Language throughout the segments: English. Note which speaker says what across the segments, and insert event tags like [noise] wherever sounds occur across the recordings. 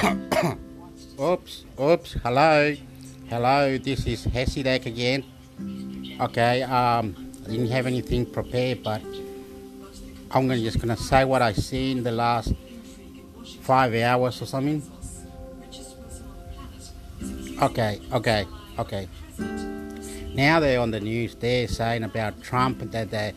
Speaker 1: [coughs] oops, oops, hello, hello, this is Hesidak again. Okay, um, I didn't have anything prepared, but I'm gonna just gonna say what I see in the last five hours or something. Okay, okay, okay. Now they're on the news. They're saying about Trump that they,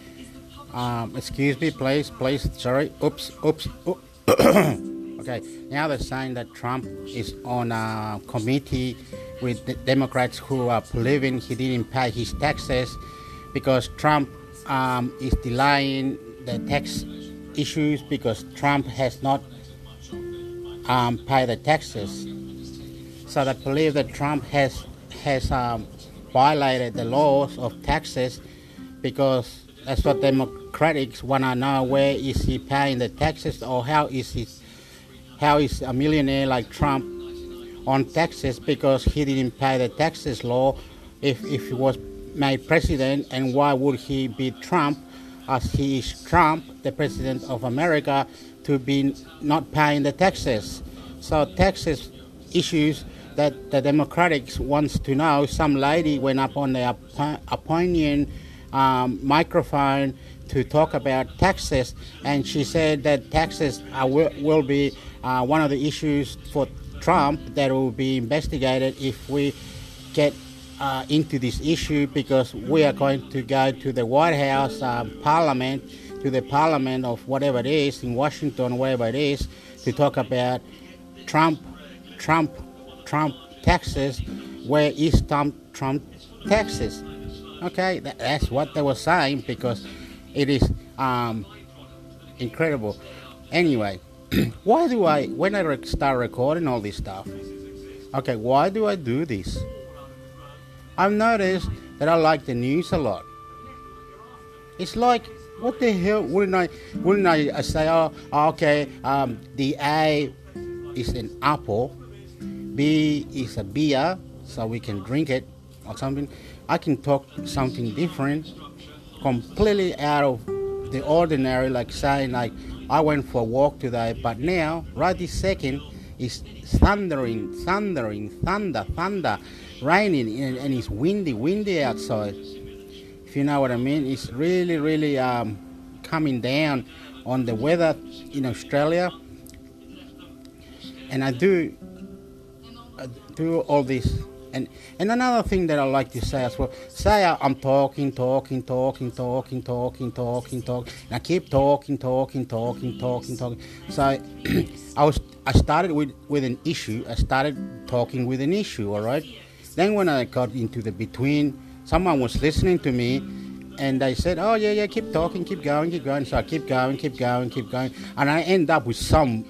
Speaker 1: um, excuse me, please, please, sorry, oops, oops, oops. [coughs] okay. Now they're saying that Trump is on a committee with the Democrats who are believing he didn't pay his taxes because Trump um, is delaying the tax issues because Trump has not um, paid the taxes. So they believe that Trump has has um, violated the laws of taxes because that's what Democrats want to know. Where is he paying the taxes, or how is he how is a millionaire like Trump on taxes because he didn't pay the taxes law if if he was made president, and why would he be Trump? as he is Trump, the president of America, to be not paying the taxes. So taxes issues that the Democrats wants to know. Some lady went up on the opinion um, microphone to talk about taxes, and she said that taxes are, will, will be uh, one of the issues for Trump that will be investigated if we get uh, into this issue because we are going to go to the White House, uh, Parliament, to the Parliament of whatever it is in Washington, wherever it is, to talk about Trump, Trump, Trump taxes. Where is Trump, Trump taxes? Okay, that, that's what they were saying because it is um, incredible. Anyway, [clears throat] why do I, when I start recording all this stuff, okay, why do I do this? I've noticed that I like the news a lot. It's like, what the hell? Wouldn't I? Wouldn't I say, oh, okay, um, the A is an apple, B is a beer, so we can drink it or something. I can talk something different, completely out of the ordinary, like saying like I went for a walk today, but now, right this second, it's thundering, thundering, thunder, thunder raining and, and it's windy, windy outside. If you know what I mean, it's really, really um, coming down on the weather in Australia. And I do, I do all this. And, and another thing that I like to say as well, say I'm talking, talking, talking, talking, talking, talking, talking, and I keep talking, talking, talking, talking, talking. So [clears throat] I was, I started with, with an issue. I started talking with an issue, all right? Then when I got into the between, someone was listening to me and they said, Oh, yeah, yeah, keep talking, keep going, keep going. So I keep going, keep going, keep going. And I end up with somewhere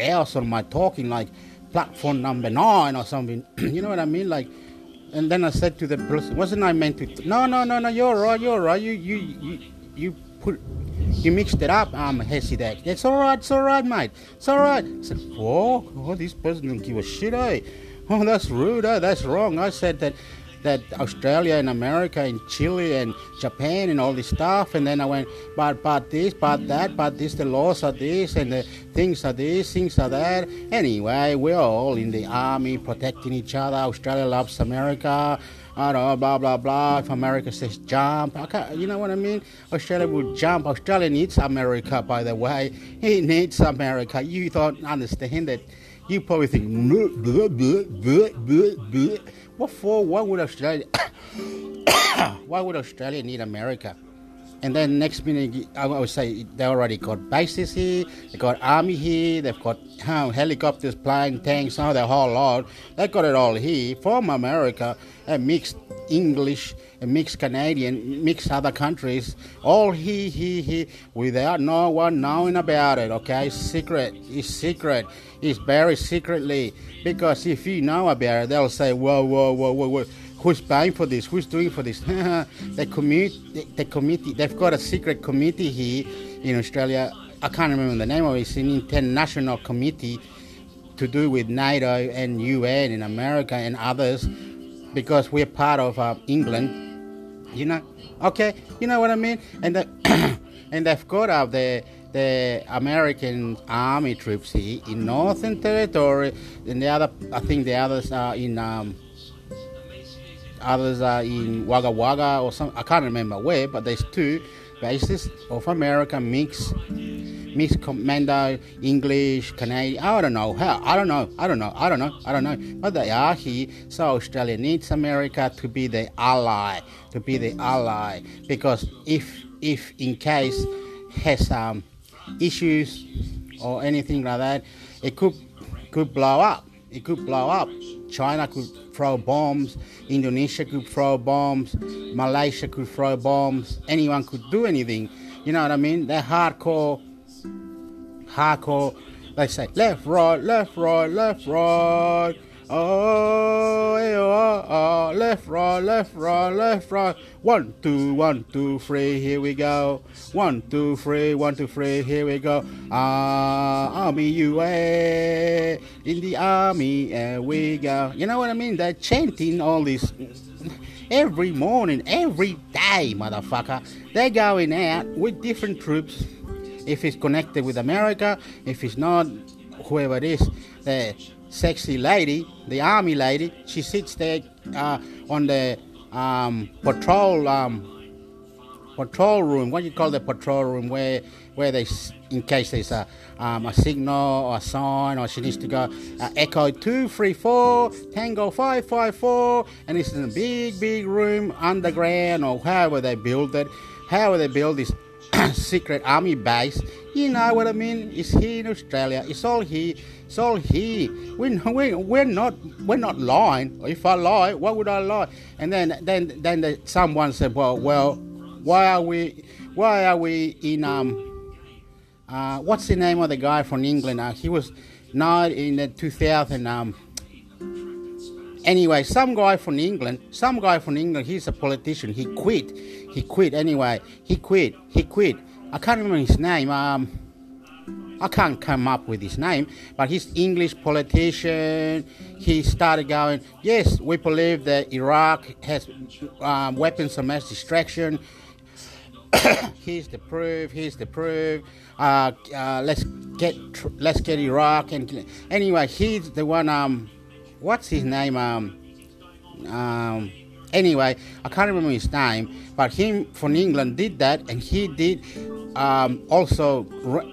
Speaker 1: else on my talking, like platform number nine or something. [clears throat] you know what I mean? Like, and then I said to the person, Wasn't I meant to? Th- no, no, no, no, you're right, you're right. You, you, you, you put. You mixed it up, I'm um, Hesidak. It's all right, it's all right, mate. It's all right. I said, oh, oh, this person don't give a shit, eh? [laughs] Oh, that's rude. Oh, that's wrong. I said that that Australia and America and Chile and Japan and all this stuff. And then I went, but but this, but that, but this, the laws are this, and the things are this, things are that. Anyway, we're all in the army protecting each other. Australia loves America. I don't know, blah blah blah. If America says jump, okay, you know what I mean? Australia will jump. Australia needs America, by the way. [laughs] He needs America. You don't understand that you probably think, bleh, bleh, bleh, what for? Why would Australia? [coughs] why would Australia need America? And then next minute, I would say they already got bases here, they got army here, they've got oh, helicopters, planes, tanks, oh, the whole lot. They got it all here from America, and mixed English, mixed Canadian, mixed other countries, all he, he, he, without no one knowing about it. Okay, secret, it's secret, it's very secretly. Because if you know about it, they'll say, whoa, whoa, whoa, whoa, whoa who's paying for this, who's doing for this. [laughs] the committee, the, committee, they've got a secret committee here in Australia. I can't remember the name of it. It's an international committee to do with NATO and UN in America and others because we're part of uh, England. You know, okay, you know what I mean. And the, [coughs] and they've got uh, the the American army troops here in Northern Territory, and the other, I think the others are in, um, others are in Wagga Wagga or some, I can't remember where, but there's two bases of America mix, mixed commando, English, Canadian, I don't know how, I don't know, I don't know, I don't know, I don't know, but they are here, so Australia needs America to be the ally, to be the ally, because if, if in case has um, issues or anything like that, it could could blow up. It could blow up. China could throw bombs. Indonesia could throw bombs. Malaysia could throw bombs. Anyone could do anything. You know what I mean? They're hardcore, hardcore. They say left, right, left, right, left, right. Oh, eh, oh, oh, left, right, left, right, left, right. One, two, one, two, three, here we go. One, two, three, one, two, three, here we go. Ah, army, you in the army, here we go. You know what I mean? They're chanting all this every morning, every day, motherfucker. They're going out with different troops. If it's connected with America, if it's not, whoever it is, the sexy lady, the army lady, she sits there uh, on the um, patrol um, patrol room. What do you call the patrol room? Where where they, in case there's a um, a signal or a sign, or she needs to go uh, echo two three four tango five five four, and it's in a big big room underground or however they build it, however they build this [clears throat] secret army base. You know what I mean? It's here in Australia. It's all here. It's all here. We, we, we're not we're not lying. If I lie, why would I lie? And then then then the, someone said, well, well, why are we why are we in um uh, what's the name of the guy from England? Uh, he was not in the 2000 um. Anyway, some guy from England, some guy from England, he's a politician. He quit. He quit anyway. He quit. He quit. I can't remember his name. Um, I can't come up with his name, but he's English politician. He started going, yes, we believe that Iraq has um, weapons of mass destruction. [coughs] here's the proof. Here's the proof. Uh, uh, let's get let's get Iraq and anyway, he's the one. Um, what's his name? Um, um, anyway, I can't remember his name, but him from England did that, and he did um, also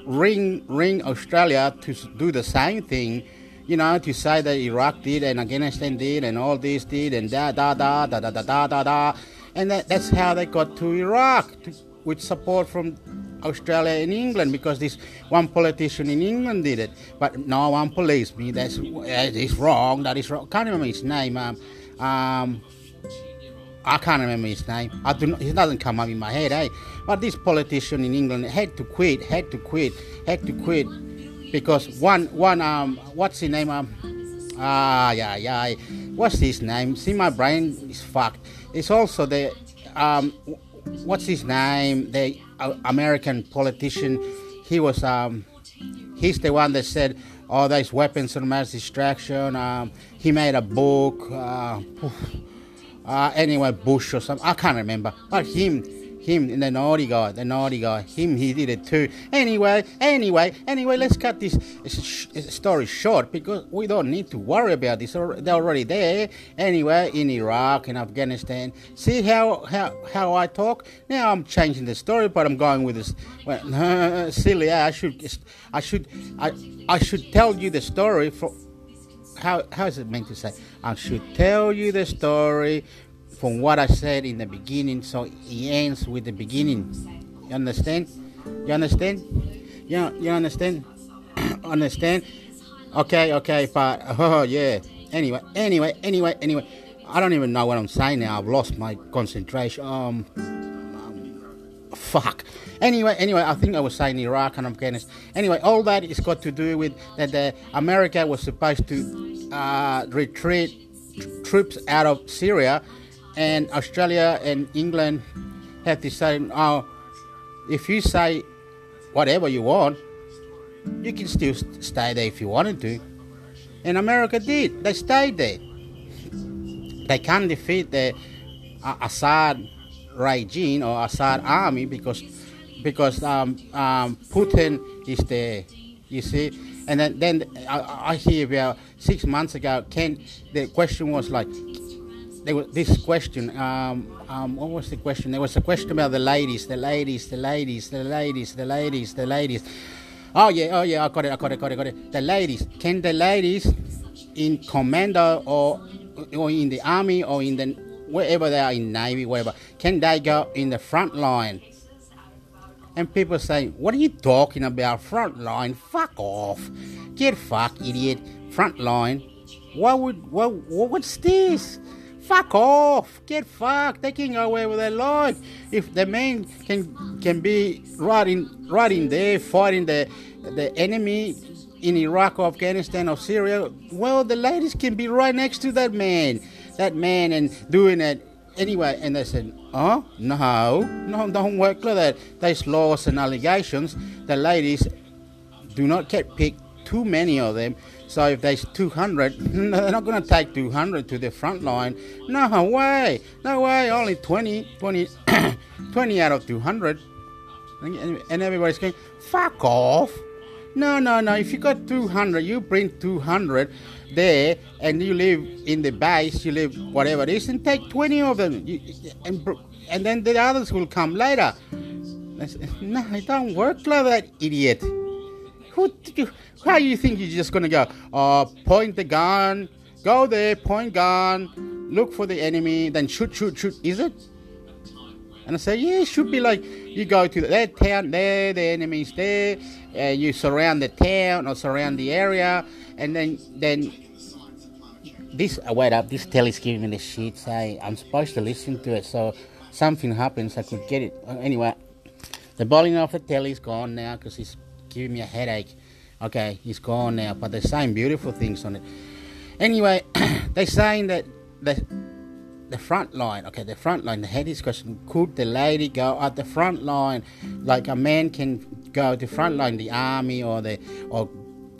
Speaker 1: ring ring Australia to do the same thing. You know, to say that Iraq did and Afghanistan did and all this did and da da da da da da da da da, and that, that's how they got to Iraq to, with support from Australia and England because this one politician in England did it, but no one policed me. That's that is wrong. That is wrong. Can't remember his name. Um, um, I can't remember his name. I do not, it doesn't come up in my head, eh? But this politician in England had to quit, had to quit, had to quit because one, one, um, what's his name? Um, ah, yeah, yeah. What's his name? See, my brain is fucked. It's also the, um, what's his name? The American politician. He was, um, he's the one that said, "Oh, there's weapons of mass destruction." Um, he made a book. Uh, uh, anyway, Bush or something. I can't remember. But him, him, and the naughty guy, the naughty guy, him, he did it too. Anyway, anyway, anyway, let's cut this story short because we don't need to worry about this. They're already there. Anyway, in Iraq and Afghanistan. See how how how I talk? Now I'm changing the story, but I'm going with this. Well, [laughs] silly. I should I should I I should tell you the story for how how is it meant to say? I should tell you the story from what I said in the beginning, so it ends with the beginning. You understand? You understand? You you understand? [coughs] understand? Okay, okay, but [laughs] oh yeah. Anyway, anyway, anyway, anyway. I don't even know what I'm saying now. I've lost my concentration. Um, um fuck. Anyway, anyway, I think I was saying Iraq and Afghanistan. Anyway, all that is got to do with that. The America was supposed to uh, retreat troops out of Syria, and Australia and England have decided, oh, if you say whatever you want, you can still stay there if you wanted to. And America did. They stayed there. They can't defeat the uh, Assad regime or Assad army because because um, um, Putin is there. You see, and then then I, I hear about six months ago. Ken, the question was like, there was this question. Um, um, what was the question? There was a question about the ladies, the ladies, the ladies, the ladies, the ladies, the ladies. Oh yeah, oh yeah, I got it, I got it, got it, got it. The ladies. Can the ladies in commando or or in the army or in the wherever they are in navy, wherever, can they go in the front line? And people say, What are you talking about? Front line? Fuck off. Get fucked, idiot. Front line. What would what what's this? Fuck off. Get fucked. They can go away with their life. If the men can can be right in right in there fighting the the enemy in Iraq or Afghanistan or Syria, well the ladies can be right next to that man. That man and doing it anyway, and they said, "Oh no, no, don't work like that." There's laws and allegations. The ladies do not get picked. Too many of them. So if there's 200, [laughs] they're not going to take 200 to the front line. No way, no way. Only 20, 20, [coughs] 20 out of 200, and everybody's going, "Fuck off." No, no, no. If you got 200, you bring 200 there and you live in the base, you live whatever it is, and take 20 of them. You, and, and then the others will come later. no, it don't work like that, idiot. Who you, how you think you're just to go? Uh, point the gun, go there, point gun, look for the enemy, then shoot, shoot, shoot. Is it? And I say, yeah, it should be like you go to that town there, the enemy's there, uh, you surround the town or surround the area, and then then this uh, wait up, this telly's giving me the shit. Say I'm supposed to listen to it, so something happens, I could get it. Uh, anyway, the volume of the telly's gone now because it's giving me a headache. Okay, it's gone now, but they're saying beautiful things on it. Anyway, [clears throat] they're saying that the the front line. Okay, the front line. The head is question: Could the lady go at the front line, like a man can go to front line, the army or the or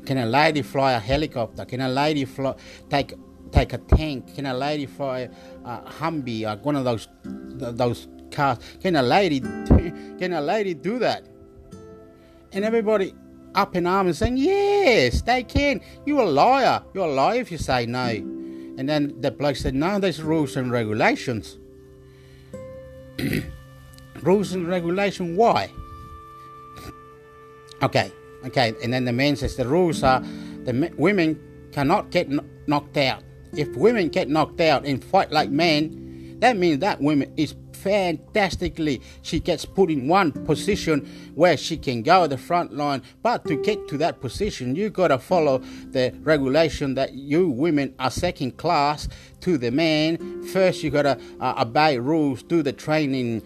Speaker 1: can a lady fly a helicopter? Can a lady fly take take a tank? Can a lady fly a Humvee like one of those those cars? Can a lady [laughs] can a lady do that? And everybody up in arms saying yes, they can. You're a liar. You're a liar if you say no. And then the bloke said, No, there's rules and regulations. [clears throat] rules and regulation, why? [clears throat] Okay, okay. And then the man says, The rules are the women cannot get knocked out. If women get knocked out and fight like men, that means that woman is fantastically. She gets put in one position where she can go the front line. But to get to that position, you got to follow the regulation that you women are second class to the man. First, you got to uh, obey rules, do the training.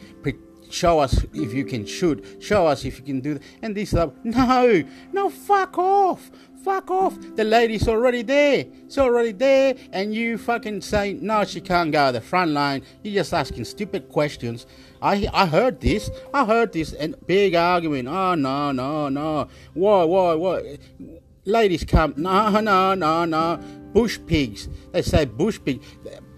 Speaker 1: Show us if you can shoot, show us if you can do that. And this, uh, no, no, fuck off. Fuck off. The lady's already there. She's already there. And you fucking say, no, she can't go to the front line. You're just asking stupid questions. I, I heard this. I heard this. And big argument. Oh, no, no, no. Why, why, why? Ladies come. No, no, no, no. Bush pigs. They say bush pigs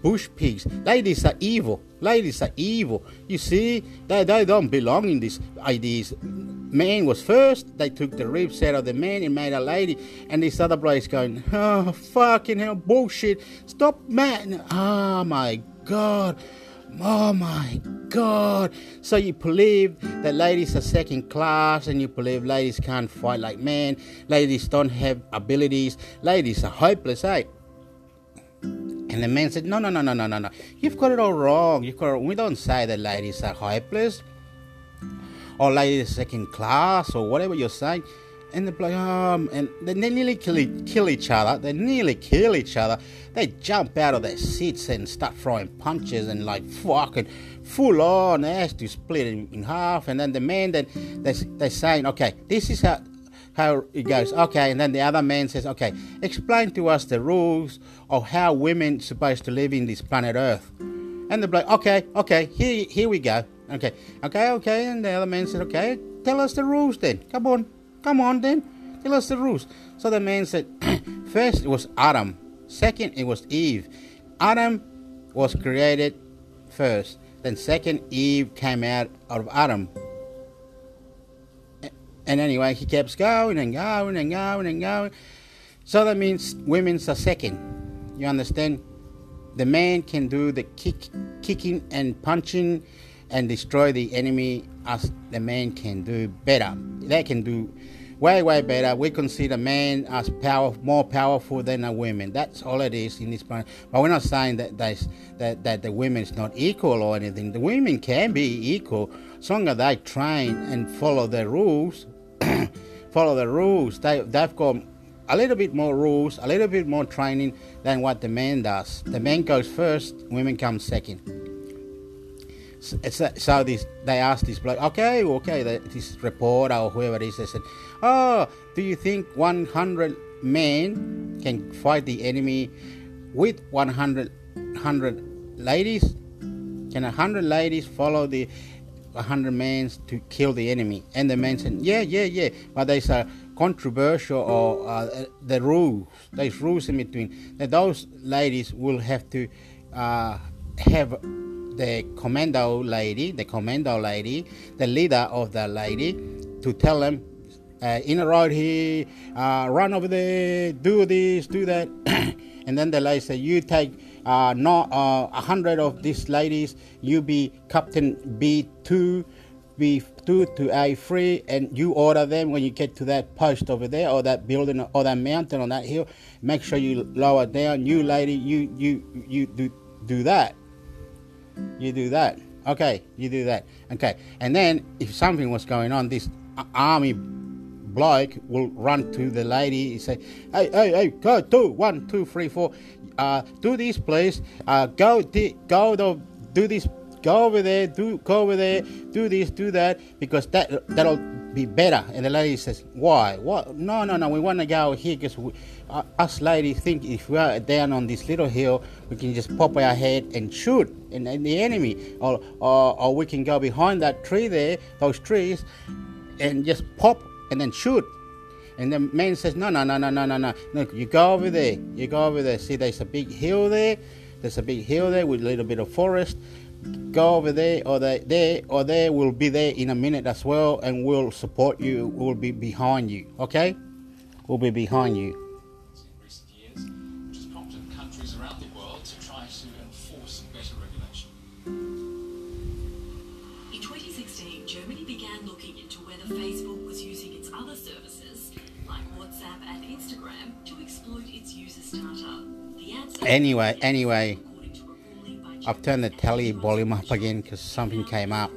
Speaker 1: bush pigs. Ladies are evil. Ladies are evil. You see, they, they don't belong in these ideas. Man was first. They took the ribs out of the man and made a lady. And this other bloke's going, oh, fucking hell, bullshit. Stop, man. Oh, my God. Oh my God. So you believe that ladies are second class and you believe ladies can't fight like men. Ladies don't have abilities. Ladies are hopeless, eh? And the man said, No, no, no, no, no, no, no. You've got it all wrong. You've got it, we don't say that ladies are hopeless or ladies second class or whatever you're saying. And they're like, um, and they nearly kill, kill each other. They nearly kill each other. They jump out of their seats and start throwing punches and like fucking full on. They have to split in, in half. And then the man that they, they're saying, okay, this is how how it goes. Okay, and then the other man says, okay, explain to us the rules of how women supposed to live in this planet Earth. And the bloke, okay, okay, here, here we go. Okay, okay, okay. And the other man said, okay, tell us the rules then. Come on, come on then, tell us the rules. So the man said, [clears throat] first it was Adam, second it was Eve. Adam was created first, then second Eve came out of Adam. And anyway, he keeps going and going and going and going. So that means women's are second. You understand? The man can do the kick, kicking and punching and destroy the enemy as the man can do better. They can do way, way better. We consider men as power, more powerful than a woman. That's all it is in this point. But we're not saying that that that the women is not equal or anything. The women can be equal as long as they train and follow the rules. [coughs] follow the rules. They they've got a little bit more rules, a little bit more training than what the man does. The man goes first, women come second. So, uh, so this, they asked this bloke, okay, okay, this reporter or whoever it is, they said, oh, do you think 100 men can fight the enemy with 100, 100 ladies? Can 100 ladies follow the 100 men to kill the enemy? And the man said, yeah, yeah, yeah, but there's a controversial or uh, the rules, there's rules in between, that those ladies will have to uh, have the commando lady, the commando lady, the leader of the lady, to tell them, uh, in a road here, uh, run over there, do this, do that. [coughs] and then the lady say, you take uh, not uh, a hundred of these ladies, you be Captain B2, B2 to A3, and you order them when you get to that post over there, or that building, or that mountain on that hill. Make sure you lower down. You lady, you you you do do that you do that. Okay, you do that. Okay, and then if something was going on, this army bloke will run to the lady and say, "Hey, hey, hey, go do one, two, three, four. Uh, do this, please. Uh, go, di- go, do, do this. Go over there. Do go over there. Do this, do that, because that that'll be better." And the lady says, "Why? What? No, no, no. We want to go here because." uh, us ladies think if we are down on this little hill, we can just pop our head and shoot and, and the enemy, or, or, or we can go behind that tree there, those trees, and just pop and then shoot. And the man says, no, no, no, no, no, no, no. Look, you go over there. You go over there. See, there's a big hill there. There's a big hill there with a little bit of forest. Go over there, or they, there, or there. We'll be there in a minute as well, and we'll support you. We'll be behind you. Okay? We'll be behind you. Anyway, anyway, I've turned the telly volume up again because something came up.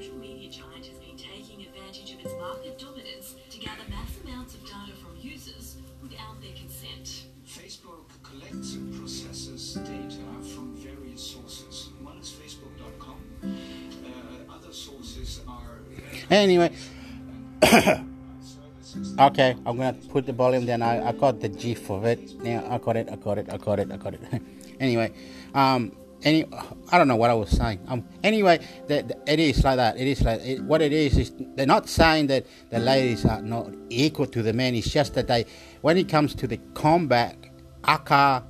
Speaker 1: Anyway. [coughs] Okay, I'm gonna put the volume down. I, I got the GIF of it. Now I got it. I got it. I got it. I got it. [laughs] anyway, um, any I don't know what I was saying. Um, anyway, the, it is like that. It is like it, what it is is they're not saying that the ladies are not equal to the men. It's just that they, when it comes to the combat, aka,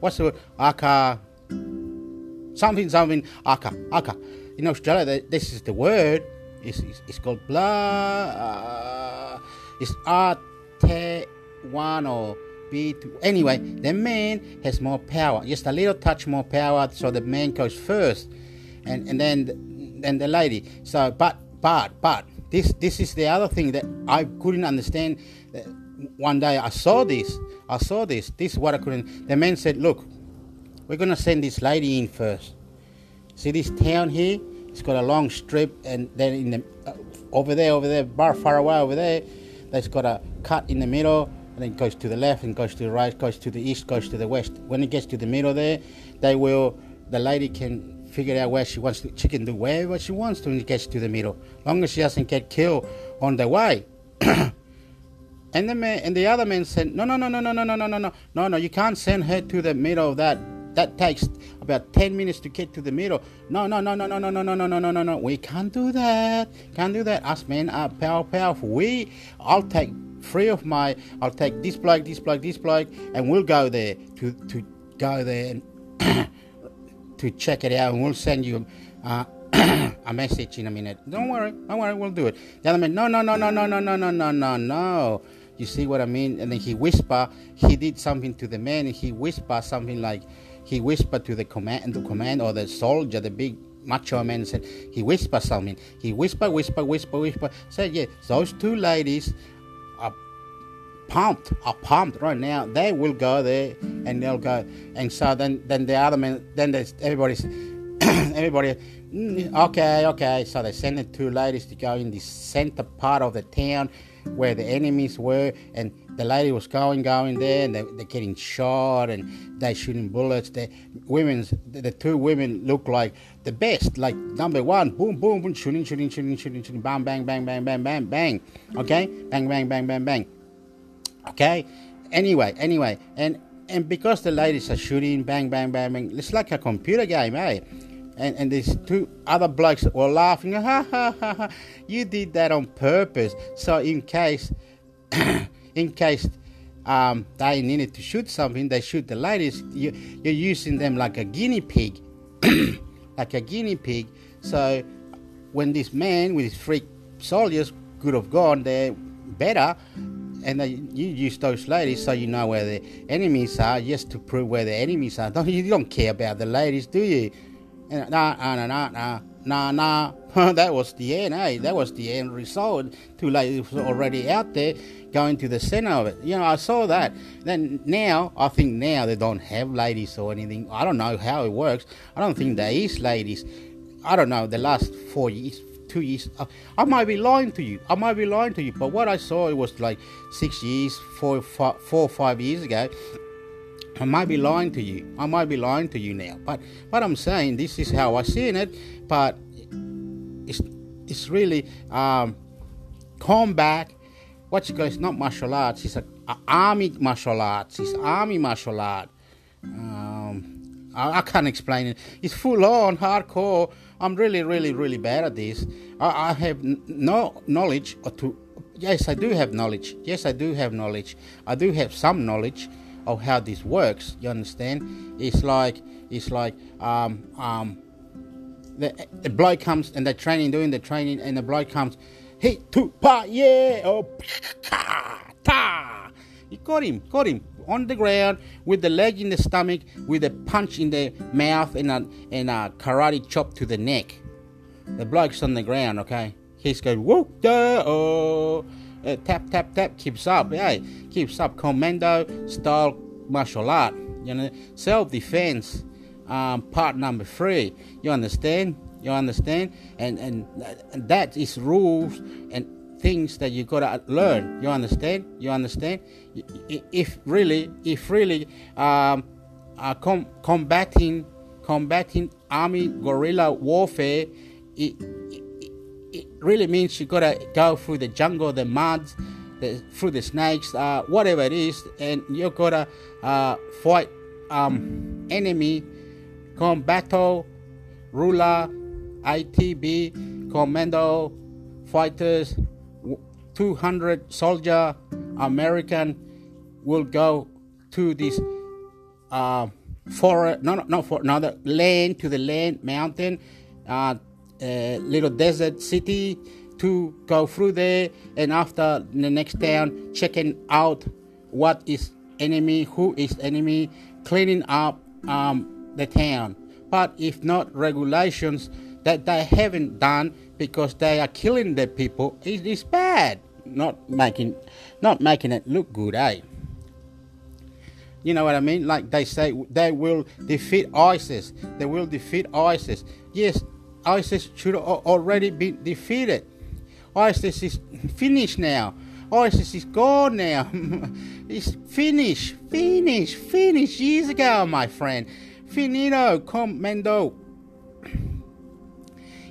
Speaker 1: what's the word? Aka, something something aka aka. In Australia, this is the word it's, it's, it's called blah. Uh, it's R T one or Anyway, the man has more power, just a little touch more power. So the man goes first, and and then then the lady. So but but but this this is the other thing that I couldn't understand. One day I saw this. I saw this. This is what I couldn't. The man said, "Look, we're gonna send this lady in first. See this town here." It's got a long strip, and then in the uh, over there, over there, far far away over there, that's got a cut in the middle, and then goes to the left, and goes to the right, goes to the east, goes to the west. When it gets to the middle there, they will. The lady can figure out where she wants to. She can do wherever she wants to when it gets to the middle, long as she doesn't get killed on the way. and the man, and the other man said, no, no, no, no, no, no, no, no, no, no, no, no. You can't send her to the middle of that that takes about 10 minutes to get to the middle. No, no, no, no, no, no, no, no, no, no, no, no, no. We can't do that. Can't do that. Us men are power, powerful. We, I'll take three of my, I'll take this bloke, this bloke, this bloke, and we'll go there to, to go there and to check it out, and we'll send you uh, a message in a minute. Don't worry, don't worry, we'll do it. The other man, no, no, no, no, no, no, no, no, no, no, no. You see what I mean? And then he whisper. He did something to the man. He whisper something like, he whispered to the command, the command or the soldier, the big macho man said. He whispered something. He whisper, whisper, whisper, whisper. Said, yeah, those two ladies pumped, are pumped right now. They will go there and they'll go. And so then, then the other man, then there's everybody's, [coughs] everybody. "Mm, Okay, okay. So they sent the two ladies to go in the center part of the town where the enemies were, and the lady was going, going there, and they, they're getting shot, and they're shooting bullets. The women's, the, the two women look like the best, like number one, boom, boom, boom, shooting, shooting, shooting, shooting, shooting, bang, bang, bang, bang, bang, bang. Okay, bang, bang, bang, bang, bang. Okay. Anyway, anyway, and and because the ladies are shooting, bang, bang, bang, bang, it's like a computer game, eh? And and these two other blokes were laughing, [laughs] ha ha ha ha. You did that on purpose, so in case, [coughs] in case. Um, they needed to shoot something. They shoot the ladies. You, you're using them like a guinea pig, [coughs] like a guinea pig. So when this man with his freak soldiers could have gone there better, and they, you use those ladies so you know where the enemies are, just to prove where the enemies are. Don't, [laughs] you don't care about the ladies, do you? And, nah, nah, nah, nah, nah, nah. [laughs] that was the end, eh? That was the end result. Two ladies were already out there going to the center of it. You know, I saw that. Then now, I think now they don't have ladies or anything. I don't know how it works. I don't think there is ladies. I don't know, the last four years, two years. I, I might be lying to you. I might be lying to you. But what I saw, it was like six years, four, five, four or five years ago. I might be lying to you. I might be lying to you now. But what I'm saying, this is how I seen it. But it's it's really um, combat. What you call it's not martial arts. It's a, a army martial arts. It's army martial art. Um, I, I can't explain it. It's full on hardcore. I'm really, really, really bad at this. I, I have no knowledge or to. Yes, I do have knowledge. Yes, I do have knowledge. I do have some knowledge of how this works. You understand? It's like it's like um um the the bloke comes and they're training, doing the training, and the bloke comes, hey, two, pa, yeah, oh, ta. You got him, got him on the ground with the leg in the stomach, with a punch in the mouth, and a and a karate chop to the neck. The bloke's on the ground, okay. He's going, whoop, da, oh. Uh, tap, tap, tap, keeps up, hey, keeps up commando style martial art, you know, self defense um, part number three. You understand? You understand? And, and and that is rules and things that you gotta learn. You understand? You understand? If really, if really, um, uh, com- combating combating army guerrilla warfare, it, it, it really means you gotta go through the jungle, the mud, the, through the snakes, uh, whatever it is, and you gotta uh, fight um, enemy combato, ruler, ITB, commando, fighters, 200 soldier, American will go to this uh, forest, no, no, for another land, to the land, mountain, uh, uh, little desert city to go through there, and after the next town, checking out what is enemy, who is enemy, cleaning up um, the town. But if not regulations that they haven't done because they are killing their people, it is bad. Not making, not making it look good, eh? You know what I mean? Like they say, they will defeat ISIS. They will defeat ISIS. Yes, ISIS should already be defeated. ISIS is finished now. ISIS is gone now. [laughs] it's finished, finished, finished years ago, my friend. Finito, commando.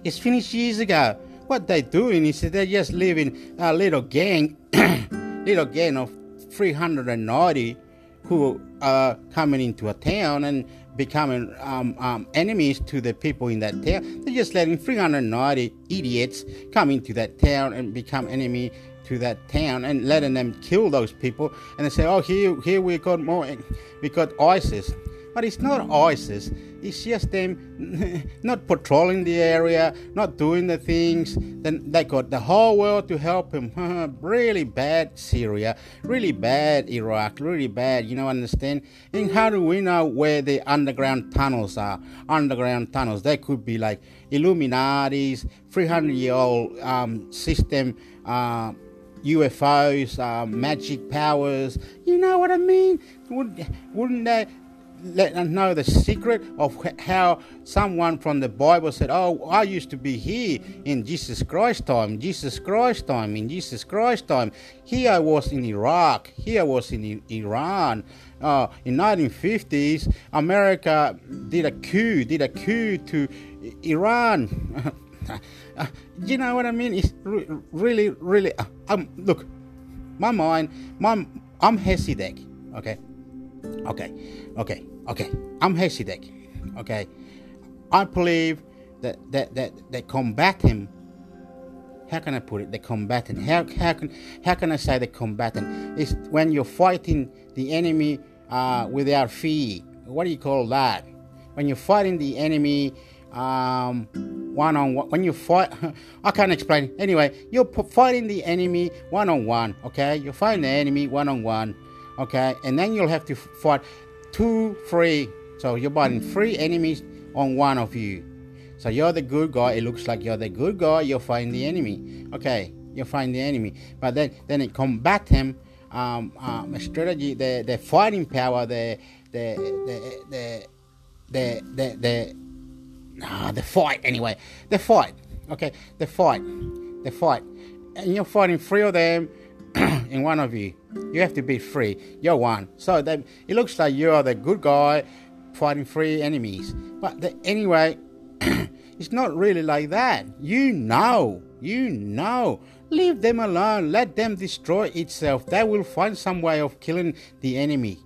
Speaker 1: It's finished years ago. What they're doing is they're just leaving a little gang, [coughs] little gang of 390 who are coming into a town and becoming um, um, enemies to the people in that town. They're just letting 390 idiots come into that town and become enemy to that town and letting them kill those people. And they say, "Oh, here, here we got more, we got ISIS." But it's not ISIS. It's just them [laughs] not patrolling the area, not doing the things. Then they got the whole world to help them. [laughs] really bad Syria, really bad Iraq, really bad. You know, understand? And how do we know where the underground tunnels are? Underground tunnels. They could be like Illuminati's 300 year old um, system. Uh, UFOs, uh, magic powers. You know what I mean? Would, wouldn't they let us know the secret of how someone from the Bible said, Oh, I used to be here in Jesus Christ time, Jesus Christ time, in Jesus Christ time. Here I was in Iraq, here I was in Iran. Uh, in 1950s, America did a coup, did a coup to Iran. [laughs] uh, you know what I mean? It's re- really, really. Uh, um, look, my mind, my, I'm Hasidic, okay? Okay, okay, okay. I'm Hasidic, okay? I believe that that that they combatant. How can I put it? The combatant. How how can how can I say the combatant? Is when you're fighting the enemy uh, without fear. What do you call that? When you're fighting the enemy um, one on one. When you fight, [laughs] I can't explain. Anyway, you're fighting the enemy one on one. Okay, you're fighting the enemy one on one. Okay, and then you'll have to fight two, three. So you're fighting three enemies on one of you. So you're the good guy. It looks like you're the good guy. You're fighting the enemy. Okay, you're fighting the enemy. But then, then it combat him. Um, um, strategy, the the fighting power, the the the the the the, the ah, the fight anyway. The fight. Okay, the fight. The fight. And you're fighting three of them [clears throat] in one of you. You have to be free. You're one. So it looks like you're the good guy fighting free enemies. But the, anyway, [clears throat] it's not really like that. You know. You know. Leave them alone. Let them destroy itself. They will find some way of killing the enemy.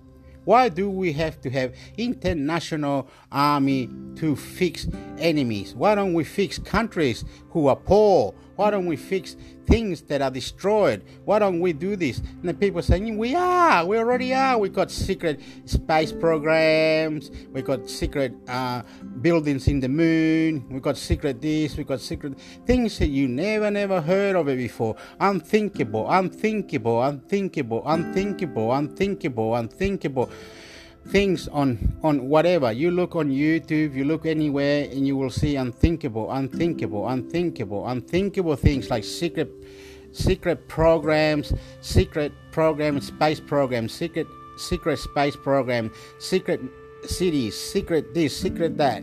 Speaker 1: Why do we have to have international army to fix enemies? Why don't we fix countries who are poor? Why don't we fix things that are destroyed? Why don't we do this? And the people saying, We are, we already are. We've got secret space programs, we've got secret uh, buildings in the moon, we got secret this, we got secret things that you never, never heard of it before. Unthinkable, unthinkable, unthinkable, unthinkable, unthinkable, unthinkable things on on whatever. You look on youtube you look anywhere and you will see unthinkable unthinkable unthinkable unthinkable things like secret secret programs secret program space program secret secret space program secret cities secret this secret that.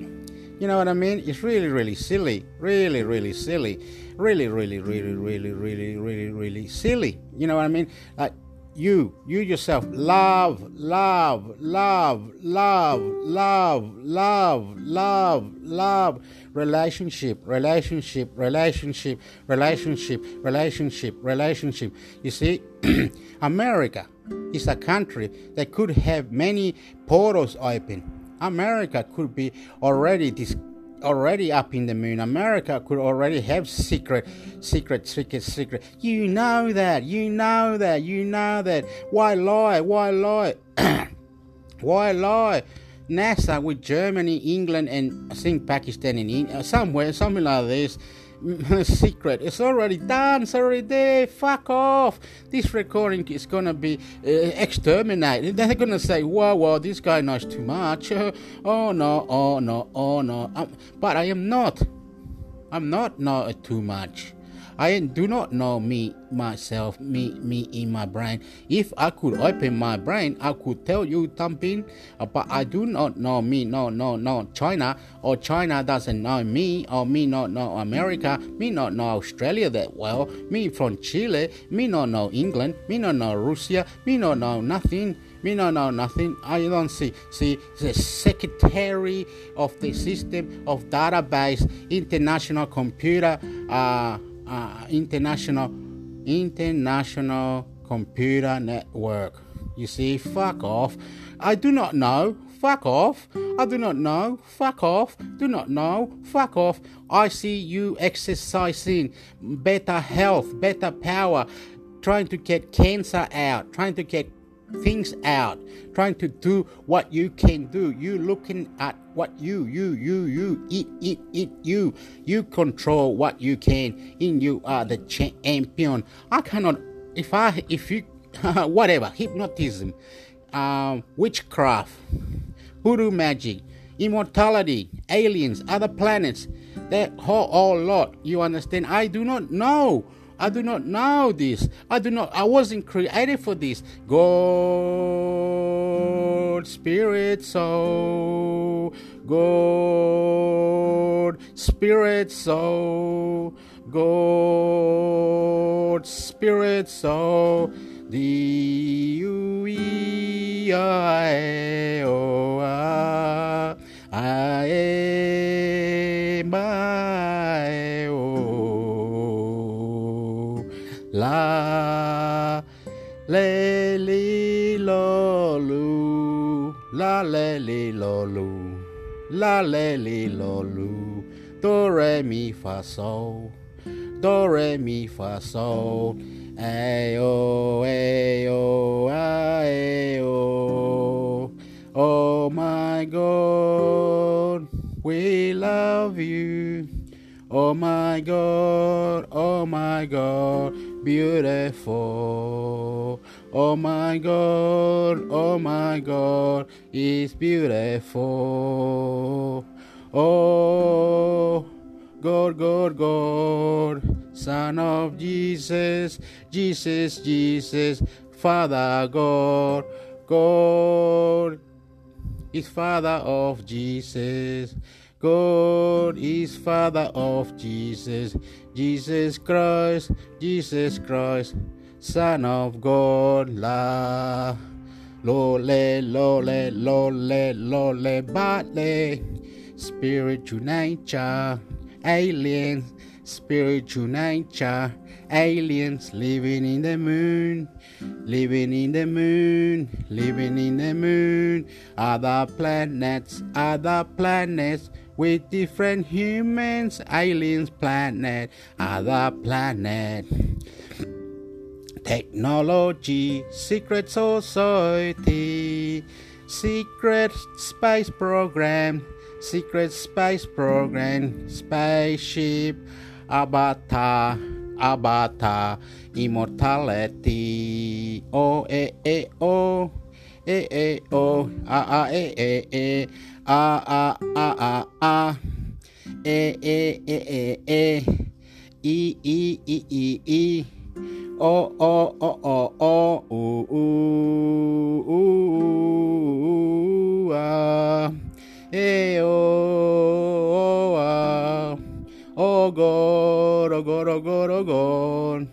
Speaker 1: You know what i mean? It's really really silly really really silly really really really really really really really silly. You know what i mean? Like you, you yourself, love, love, love, love, love, love, love, love, relationship, relationship, relationship, relationship, relationship, relationship. You see, [clears throat] America is a country that could have many portals open. America could be already this already up in the moon. America could already have secret, secret, secret, secret. You know that. You know that. You know that. Why lie? Why lie? [clears throat] Why lie? NASA with Germany, England, and I think Pakistan and India, uh, somewhere, something like this [laughs] secret. It's already done. It's already there. Fuck off. This recording is gonna be uh, exterminated. They're gonna say, "Whoa, whoa, this guy knows too much." [laughs] oh no, oh no, oh no. Um, but I am not. I'm not know too much. I do not know me myself, me me in my brain. If I could open my brain, I could tell you something, uh, but I do not know me. No, no, no. China or China doesn't know me, or me not know America, me not know Australia that well. Me from Chile, me not know England, me not know Russia, me not know nothing. Me no know nothing. I don't see. See, the secretary of the system of database, international computer. Uh, uh, international international computer network. You see, fuck off. I do not know. Fuck off. I do not know. Fuck off. Do not know. Fuck off. I see you exercising better health, better power, trying to get cancer out, trying to get things out, trying to do what you can do. You looking at what you, you, you, you, eat, eat, eat, you. You control what you can, and you are the champion. I cannot, if I, if you, [laughs] whatever, hypnotism, um, witchcraft, voodoo magic, immortality, aliens, other planets, that whole all lot. You understand? I do not know. I do not know this. I do not. I wasn't created for this good spirit so good spirit so good spirit so D U E I O I I. La Le Li Lo Lu La Le Li Lo Lu Do Re Mi Fa Sol Do Re Mi Fa Sol Ayo, ayo, ayo. Oh my God, we love you. Oh my God, oh my God, beautiful. Oh my God, oh my God, it's beautiful. Oh. God, God, God, Son of Jesus, Jesus, Jesus, Father God, God is Father of Jesus. God is Father of Jesus, Jesus Christ, Jesus Christ, Son of God, la, lole, lole, lole, lole, bale, spiritual nature aliens, spiritual nature, aliens living in the moon, living in the moon, living in the moon, other planets, other planets with different humans, aliens planet, other planet. Technology, secret society, secret space program, secret space program, spaceship, avatar, avatar, immortality. O e e o, e e o, a a e e e, a a a a a, e e e e e, i i i i i. O o o o o u u u u ah. Hey, oh, oh, oh ah. oh God, oh God, oh God, oh God,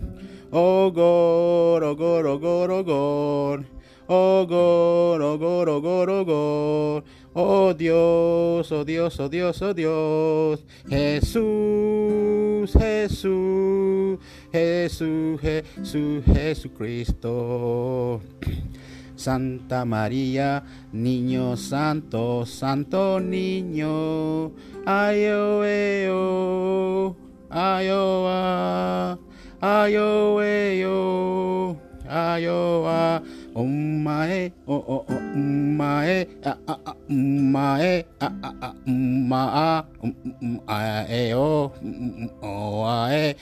Speaker 1: oh God, oh God, oh God, oh God, oh God, oh God, oh God, oh God, oh Dios, oh Dios, oh Dios, oh Dios, Jesús, Jesús, Jesús, Jesús, Jesucristo. Santa María, Niño Santo, Santo Niño, あよあお前おおお前あああ前あああまああえよおあえ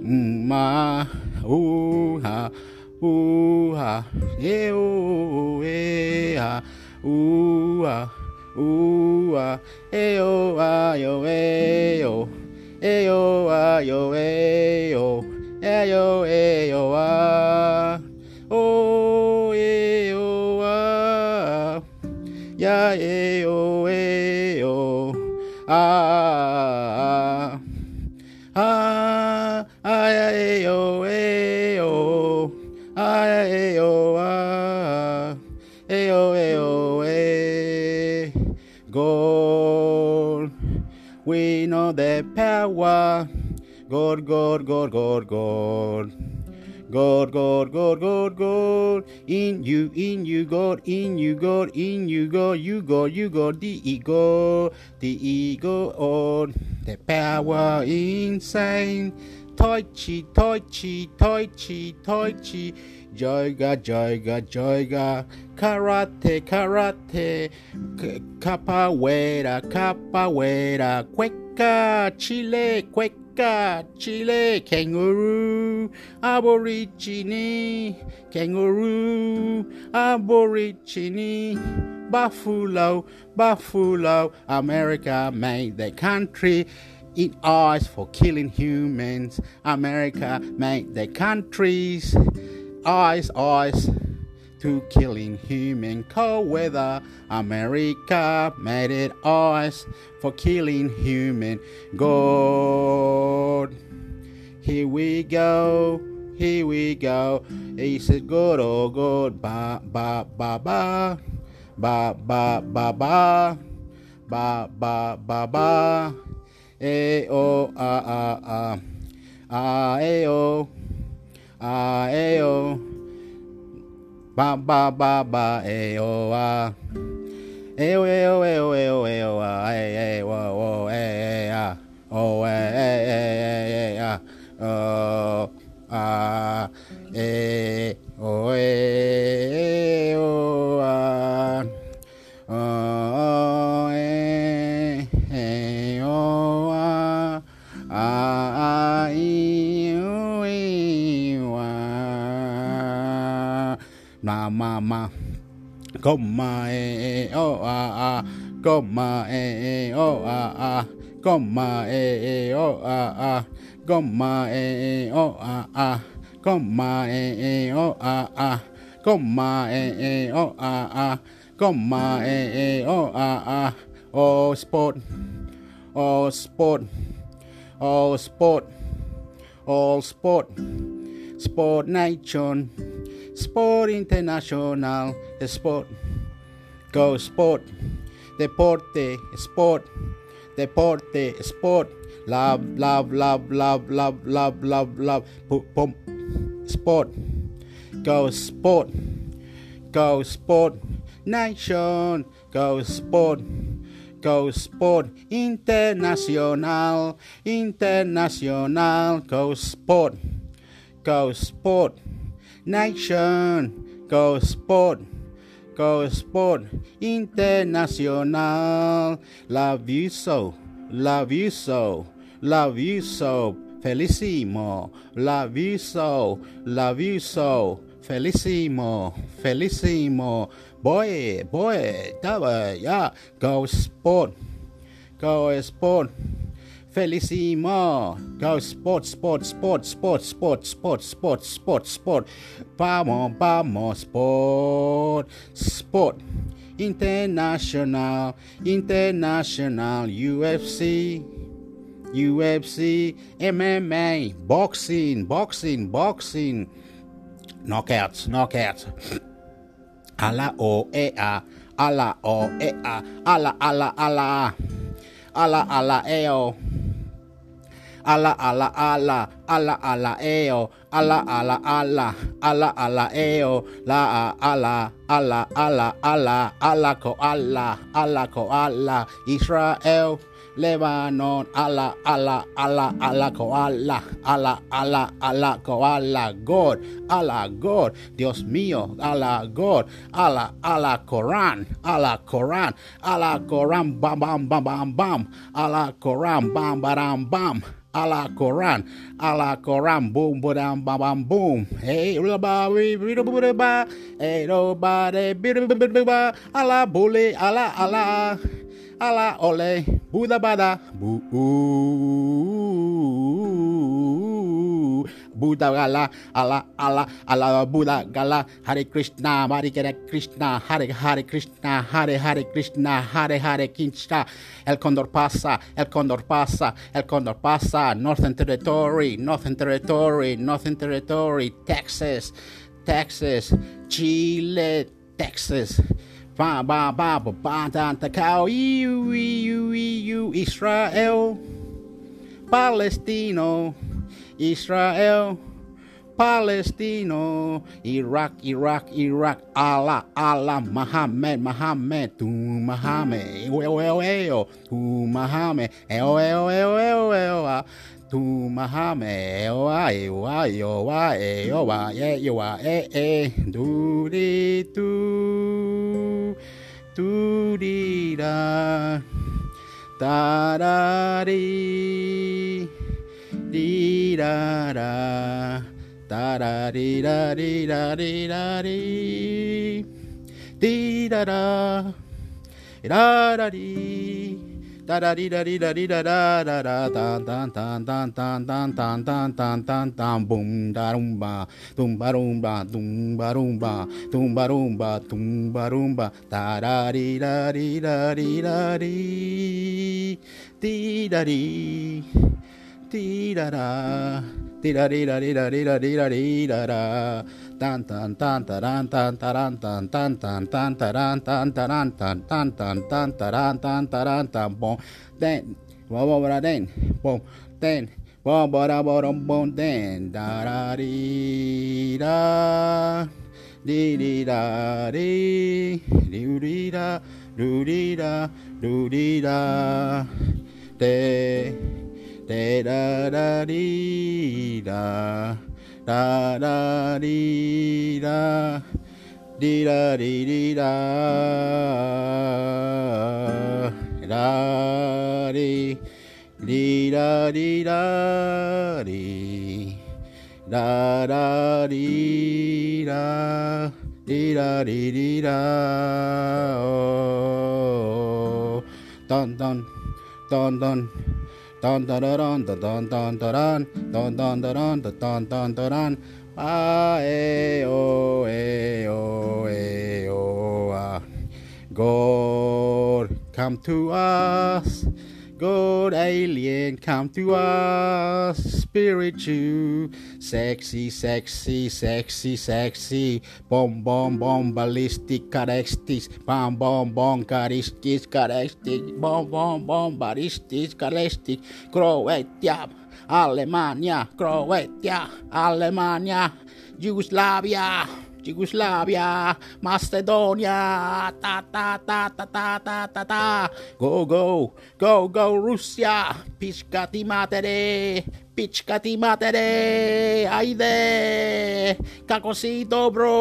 Speaker 1: まあおはおはえおえはおはおはえよあよえよえよあよえよえよえよあ God, God, God, God, God. God, God, God, God, God, in you, in you, God, in you, God, in you, God, you, God, you, God, the ego, the ego, on the power insane, Tai Chi, Tai Chi, Tai Chi, Tai Chi, Yoga, Yoga, Yoga, Karate, Karate, Capoeira, Capoeira, Cueca, Chile, Cueca, Chile, Kangaroo, Aborigine, Kangaroo, Aborigine, Buffalo, Buffalo, America made the country. It eyes for killing humans. America made the countries. Eyes, eyes to killing human cold weather. America made it eyes for killing human. God, here we go, here we go. He said, good, oh, good, ba, ba, ba, ba, ba, ba, ba, ba, ba, ba, ba, ba. A O A A A A A O A A O Ba ba ba ba eh oh ah. Comma, eh, oh, ah, ah. Comma, eh, eh, oh, ah, ah. Comma, eh, eh, oh, ah, ah. Comma, eh, eh, oh, ah, ah. Comma, eh, eh, oh, ah, ah. Comma, eh, eh, oh, ah, ah. Comma, eh, eh, oh, ah, ah. Eh, eh, oh, ah, ah. sport. Oh, sport. Oh, sport. All sport. Sport nation. Sport International Sport. Go Sport. Deporte Sport. Deporte Sport. Love love love love love love love love. Sport. Go Sport. Go Sport. Nation. Go Sport. Go Sport. International. International. Go Sport. Go Sport Nation Go Sport Go Sport International. Love you so Love you so Love you so Felicimo. Love you so Love you so Felicimo Felicimo. Boy boy double yeah. Go Sport Go Sport Felicimo. Go sport, sport, sport, sport, sport, sport, sport, sport, sport. Vamos, vamos, sport, sport. International, international, UFC, UFC, MMA, boxing, boxing, boxing. Knockouts, knockouts. A la o e a, a la o e a, a la a la a la, a la a la e o. Ala ala ala ala ala eo ala ala ala ala ala eo la ala ala ala ala ala ko ala ala ko ala Israel Lebanon ala ala ala ala ko ala ala ala ala ko ala God ala God Dios mío ala God ala ala Quran ala Quran ala Quran bam bam bam bam bam ala Quran bam bam bam a la Quran, a la Quran, boom, boom, bam, bam, boom. Hey, hey, nobody, a la bully, a la, a la, a la ole, buda bada, boo. Buddha gala, ala, ala, ala, Buddha gala, Hare Krishna, Hare Krishna, Hare Hare Krishna, Hare Hare Krishna, Hare Hare Krishna, El Condor pasa, El Condor pasa, El Condor pasa, Northern Territory, Northern Territory, Northern Territory, Texas, Texas, Chile, Texas. Ba ba ba ba ba da da cow you you you Israel. Palestino Israel, Palestino, Iraq, Iraq, Iraq, Allah, Allah, Muhammad, Muhammad, to Muhammad, to Muhammad, to ah, Muhammad, Ewa, Ewa, Ewa, Ewa, Ewa, E, E, do, de, do, do, da, da, dee di, da, da. Da da dee da dee da dee da dee dee da da da da dee da da dee da dee da dee da da da da dan dan dan dan dan dan dan dan dan dan dan boom da dum ba dum ba dum ba dum ba dum ba dum ba dum ba dum ba dum ba da da dee da dee da dee da dee dee da dee Tee-da-da. Tee-da-dee-da-dee-da-dee-da-dee-da-dee-da-da. Tan tan tan taran tan taran tan tan tan tan taran tan taran tan tan tan tan taran tan taran tan bon then wa wa wa then bon then wa ba da ba dum bon then da da dee da dee dee da dee doo dee da doo dee da doo dee da dee de da da dee da da da dee da dee da dee dee da da dee dee da dee da dee da da dee da dee da dee dee da oh. Dun dun dun dun dun dun dun dun dun dun dun dun dun dun dun dun dun dun ah eh oh eh oh eh oh ah God come to us Good alien, come to us. Spirit you. Sexy, sexy, sexy, sexy. Bom, bom, bom, ballistic, carestis. Bom, bom, bom, caristis, carestic. Bom, bom, bom, ballistic, carestic. Croatia, Alemania, Croatia, Alemania, Yugoslavia. Yugoslavia, Macedonia, ta ta ta ta ta ta ta ta. Go go go go Russia, pička ti matere, pička ti matere, ajde, kako si dobro,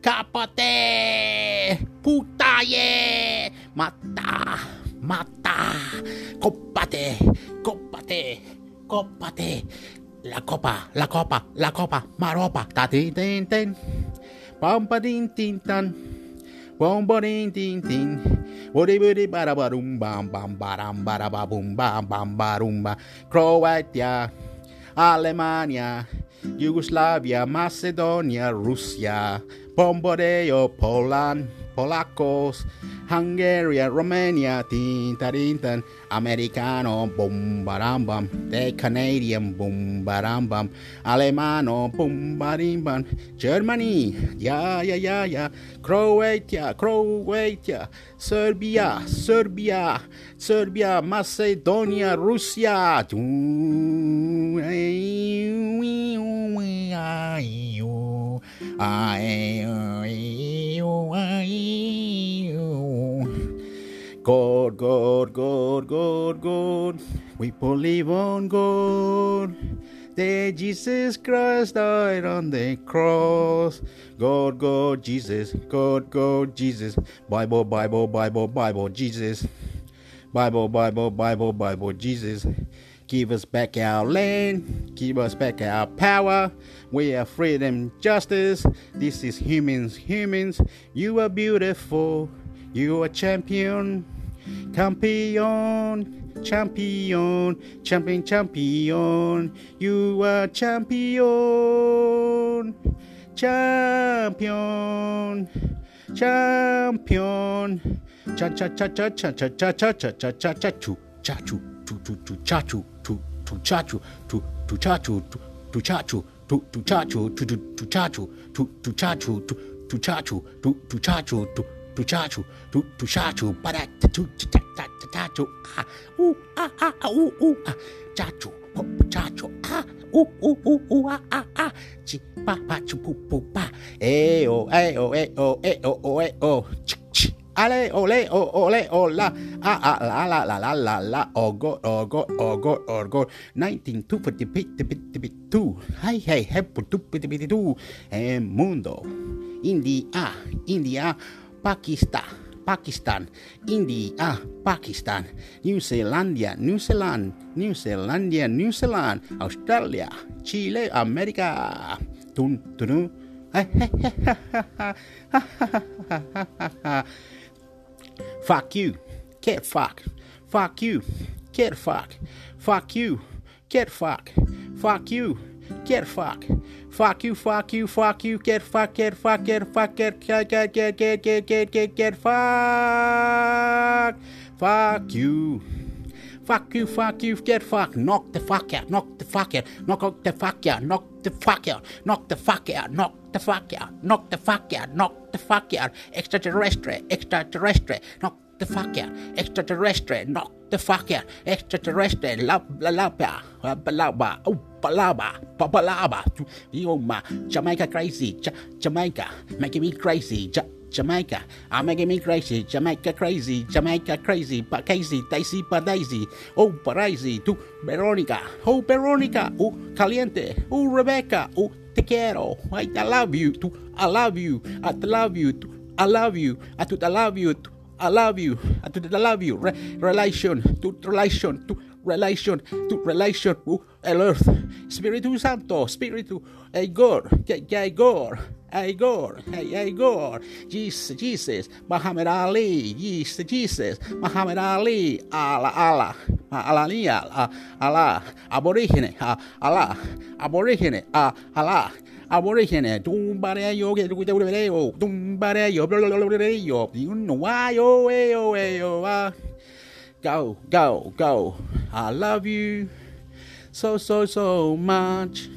Speaker 1: kapate, puta je, mata, mata, kopate, kopate, kopate. La copa, la copa, la copa, maropa, ta tin tin tin, ba din tin tan, bum ba din tin tin, woody woody bada ba dum bam bam badam bada ba boom bam bam ba dum ba, Croatia, Alemania, Yugoslavia, Macedonia, Russia, Bombardeo, oh, Poland, Polacos, Hungary, Romania, tin Americano, boom badam bam, the Canadian, boom Alemano, boom Germany, yeah yeah yeah yeah, Croatia, Croatia, Serbia, Serbia, Serbia, Macedonia, Russia. God, We believe on God. That Jesus Christ died on the cross. God, God, Jesus, God, God, Jesus. Bible, Bible, Bible, Bible, Jesus. Bible, Bible, Bible, Bible, Jesus. Give us back our land. Give us back our power. We are freedom, justice. This is humans, humans. You are beautiful. You are champion. Champion, champion, champion, champion. You are champion, champion, champion. Cha cha cha cha cha cha cha cha cha cha cha cha chu cha chu tu tu tu cha chu tu tu cha chu tu tu cha chu tu tu cha chu tu tu cha chu tu tu cha chu tu tu cha chu tu tu cha chu tu tu cha chu tu tu Puchachu, puchachu, para, tachu, tachu, ah, ooh, ah, ah, ah, ooh, ooh, ah, chachu, puchachu, ah, ooh, ooh, ooh, ooh, ah, ah, ah, chi, pa, pa, chu, pu, pu, pa, eh, oh, eh, oh, eh, oh, eh, oh, oh, eh, oh, chi, chi, ale, oh, ole, o, oh, ole, oh, ola, ah, ah, la, la, la, la, la, la, ogo, ogo, ogo, ogo, 19, 2, bit 50, 50, 52, hey, hey, hey, bit two, el mundo, India, India, Pakistan, Pakistan, India, Pakistan, New Zealandia, New Zealand, New Zealandia, New Zealand, Australia, Chile, America. Tun, tun, eh, Fuck you, get fuck. Fuck you, get fuck. Fuck you, get fuck. Fuck you, get fuck. Fuck you, fuck you, fuck you, get fuck, get fuck, get fuck, get get get get get get get get fuck. Fuck you. Fuck you, fuck you, get fuck, knock the fuck out, knock the fuck out, knock out the fuck out, knock the fuck out, knock the fuck out, knock the fuck out, knock the fuck out, knock the fuck out, extraterrestrial, extraterrestrial, knock the fuck out, extraterrestrial, knock the fuck out, extraterrestrial, la la la ba, la ba, oh balaba, balaba, you ma, Jamaica crazy, Jamaica, making me crazy, Jamaica, ah, I'm making me crazy, Jamaica crazy, Jamaica crazy, but crazy, Daisy, but Daisy, oh, Paraisy, to Veronica, oh, Veronica, oh, Caliente, oh, Rebecca, oh, te quiero, I, love you, tu, I love you, I love you, tu, I love you, I, I love you, tu, I love you, I, tu, I love you, Re, relation, to relation, tu, relation, to relation, to el earth, Spiritu Santo, Spiritu, Igor, Igor, Igor, Igor, Jesus, Jesus, Muhammad Ali, Jesus, Jesus, Muhammad Ali, Allah, Allah, Allah, Allah, Aborigine, Allah, Aborigine, Allah, Aborigine, tumbare yo, que tu te yo, tumbare yo, yo, you know why, yo, yo, yo, go, go, go. I love you so, so, so much.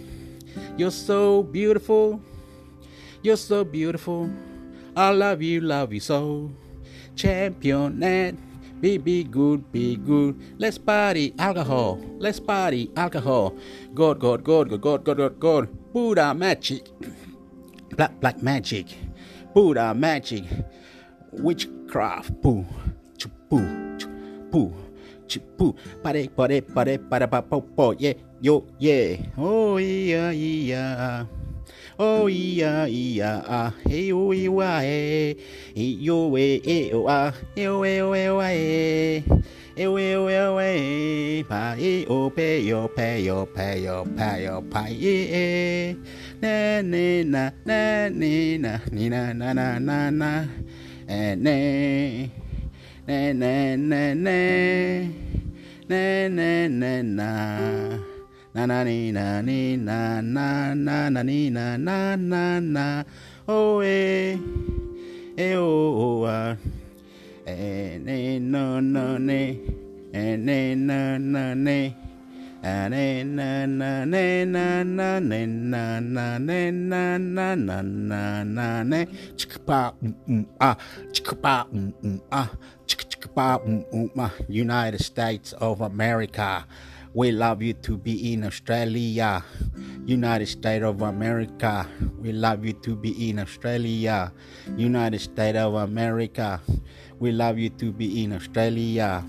Speaker 1: You're so beautiful. You're so beautiful. I love you, love you so. Championette. Be, be good, be good. Let's party, alcohol. Let's party, alcohol. God, God, God, God, God, God, God, God. Buddha magic. Black, black magic. Buddha magic. Witchcraft. Boo. Boo. Boo. Boo. Pare, pare, pare, para, pa, po, po. Yeah, yo, yeah. Oh, yeah, yeah. Oh yeah yeah ah hey oh yeah hey yo eh eh oh ah eh oh eh oh eh oh eh eh oh eh oh eh oh eh pa eh oh pe yo pe yo pe yo pe yo pa eh eh na na na na ni na na na na na na eh ne ne ne ne ne ne ne ne na na na ni na ni na na na na ni na na na na oh eh eh oh oh ah eh ne no no ne eh ne Ah, na na ne na na ne na na ne na na na na na ne chicka pa mm mm ah chicka pa mm mm ah chicka mm mm ah United States of America. We love you to be in Australia. United States of America. We love you to be in Australia. United States of America. We love you to be in Australia.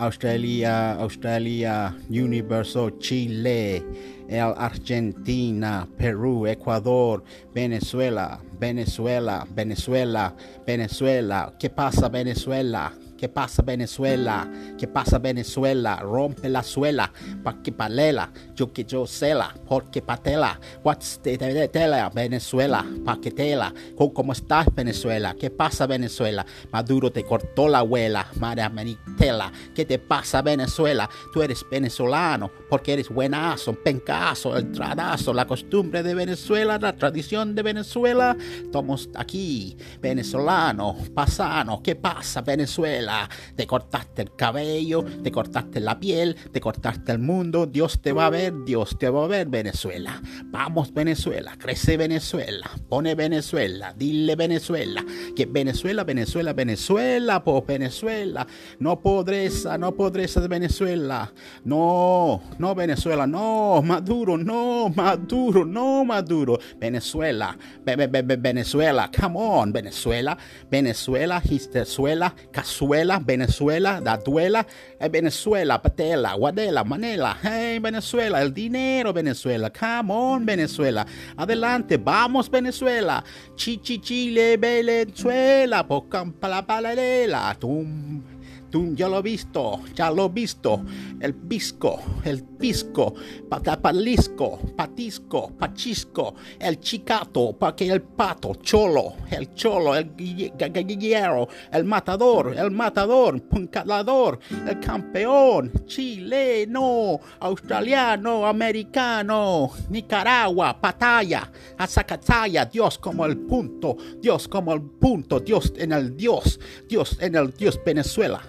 Speaker 1: Australia, Australia, Universo, Chile, el Argentina, Perú, Ecuador, Venezuela, Venezuela, Venezuela, Venezuela. ¿Qué pasa Venezuela? ¿Qué pasa Venezuela? ¿Qué pasa Venezuela? Rompe la suela, pa' que palela, yo que yo cela, porque patela. What's the tela Venezuela? Pa' que tela. ¿Cómo estás Venezuela? ¿Qué pasa Venezuela? Maduro te cortó la abuela, María Menitela. ¿Qué te pasa Venezuela? Tú eres venezolano porque eres buenazo, pencazo, el tradazo, la costumbre de Venezuela, la tradición de Venezuela. Estamos aquí, venezolano, pasano. ¿Qué pasa Venezuela? Te cortaste el cabello, te cortaste la piel, te cortaste el mundo. Dios te va a ver, Dios te va a ver, Venezuela. Vamos, Venezuela, crece Venezuela, pone Venezuela, dile Venezuela, que Venezuela, Venezuela, Venezuela, pues Venezuela. No podreza, no podreza de Venezuela. No, no Venezuela, no, Maduro, no, Maduro, no, Maduro. Venezuela, be, Venezuela, come on, Venezuela, Venezuela, Histezuela, Cazuela, Venezuela, Datuela, eh, Venezuela, Patela, Guadela, Manela, hey, Venezuela, el dinero, Venezuela, come on, Venezuela, adelante, vamos, Venezuela, Chichi, Chile, Venezuela, Pocampa, la tum. Tú ya lo he visto, ya lo he visto. El pisco, el pisco, patapalisco, patisco, pachisco, el chicato, que el pato, cholo, el cholo, el guerrero, el matador, el matador, puncalador, el campeón, chileno, australiano, americano, Nicaragua, pataya, azacataya, Dios como el punto, Dios como el punto, Dios en el Dios, Dios en el Dios Venezuela.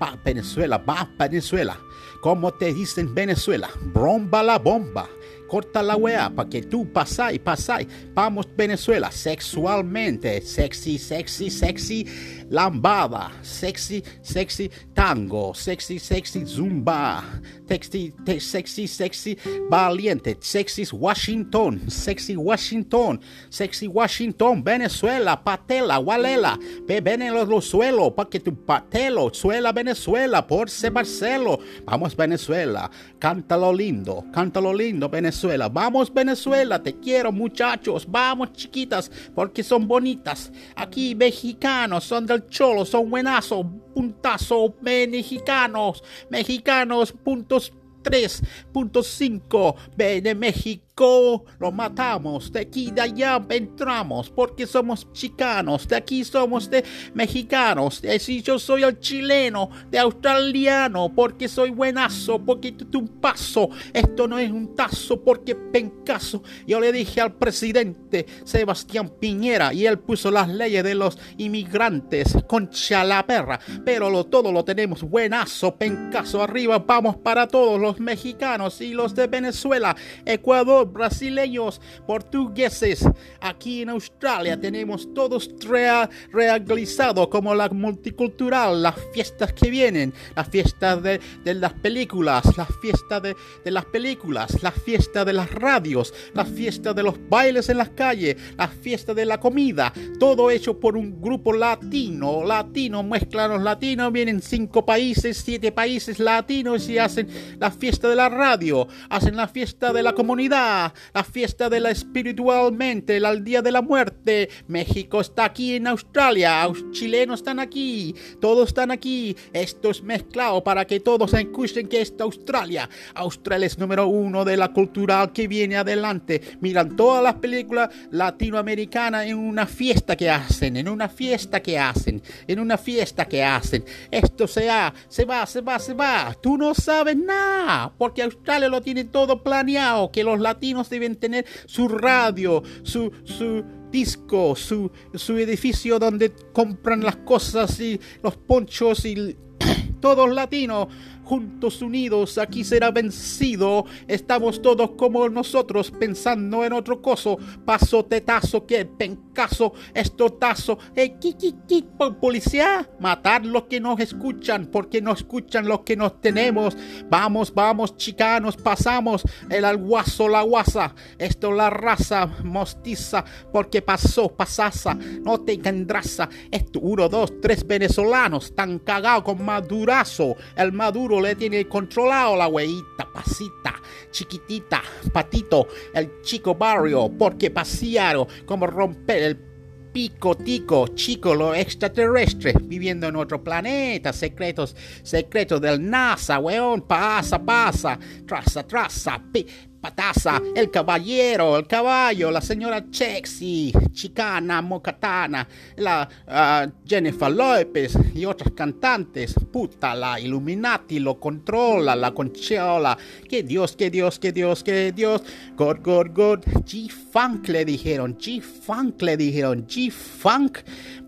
Speaker 1: Va Venezuela, va Venezuela. Como te dicen Venezuela, bomba la bomba. Corta la wea para que tú pasáis, pasáis. Vamos Venezuela, sexualmente, sexy, sexy, sexy, lambada, sexy, sexy, tango, sexy, sexy, zumba, sexy, sexy, sexy, valiente, sexy Washington, sexy Washington, sexy Washington, Venezuela, patela, walela, beben en los suelos, para que tu patelo, suela Venezuela, por Marcelo, vamos Venezuela, cántalo lindo, cántalo lindo, Venezuela. Vamos Venezuela, te quiero muchachos, vamos chiquitas, porque son bonitas. Aquí mexicanos, son del cholo, son buenazos, puntazo, mexicanos, mexicanos, puntos 3.5 de México lo matamos, de aquí de allá entramos, porque somos chicanos, de aquí somos de mexicanos, si yo soy el chileno, de australiano, porque soy buenazo, porque tú un paso, esto no es un tazo, porque pencaso, yo le dije al presidente Sebastián Piñera y él puso las leyes de los inmigrantes, concha la perra, pero lo, todo lo tenemos buenazo, pencaso, arriba vamos para todos los mexicanos y los de Venezuela, Ecuador, brasileños, portugueses. Aquí en Australia tenemos todos realizado como la multicultural, las fiestas que vienen, las fiestas de, las películas, las fiestas de, de, las películas, las fiestas de las radios, las fiestas de los bailes en las calles, las fiestas de la comida, todo hecho por un grupo latino, latino, mezclan los latinos, vienen cinco países, siete países latinos y hacen la fiesta de la radio, hacen la fiesta de la comunidad, la fiesta de la espiritualmente, el día de la muerte. México está aquí en Australia, los chilenos están aquí, todos están aquí. Esto es mezclado para que todos escuchen que es Australia. Australia es número uno de la cultural que viene adelante. Miran todas las películas latinoamericanas en una fiesta que hacen, en una fiesta que hacen, en una fiesta que hacen. Esto se va, se va, se va, se va. Tú no sabes nada, porque Australia lo tiene todo planeado, que los latinos deben tener su radio, su, su disco, su, su edificio donde compran las cosas y los ponchos y [clears throat] todos latinos juntos unidos, aquí será vencido. Estamos todos como nosotros pensando en otro coso. Paso tetazo, que pencaso, estotazo. Eh, policía, matar los que nos escuchan, porque no escuchan los que nos tenemos. Vamos, vamos, chicanos, pasamos el alguazo, la guasa. Esto la raza mostiza, porque pasó, pasasa, no te endraza. Esto, uno, dos, tres venezolanos, tan cagados con madurazo. El maduro le tiene controlado la hueita, pasita, chiquitita, patito, el chico barrio, porque pasearon como romper el pico tico, chico, lo extraterrestre, viviendo en otro planeta, secretos, secretos del NASA, weón, pasa, pasa, traza, traza, Pataza, el caballero, el caballo, la señora Chexi, Chicana, Mocatana, la uh, Jennifer López y otras cantantes. Puta, la Illuminati lo controla, la conchola. Que Dios, que Dios, que Dios, que Dios. God, God, God. G-Funk le dijeron, G-Funk le dijeron, G-Funk,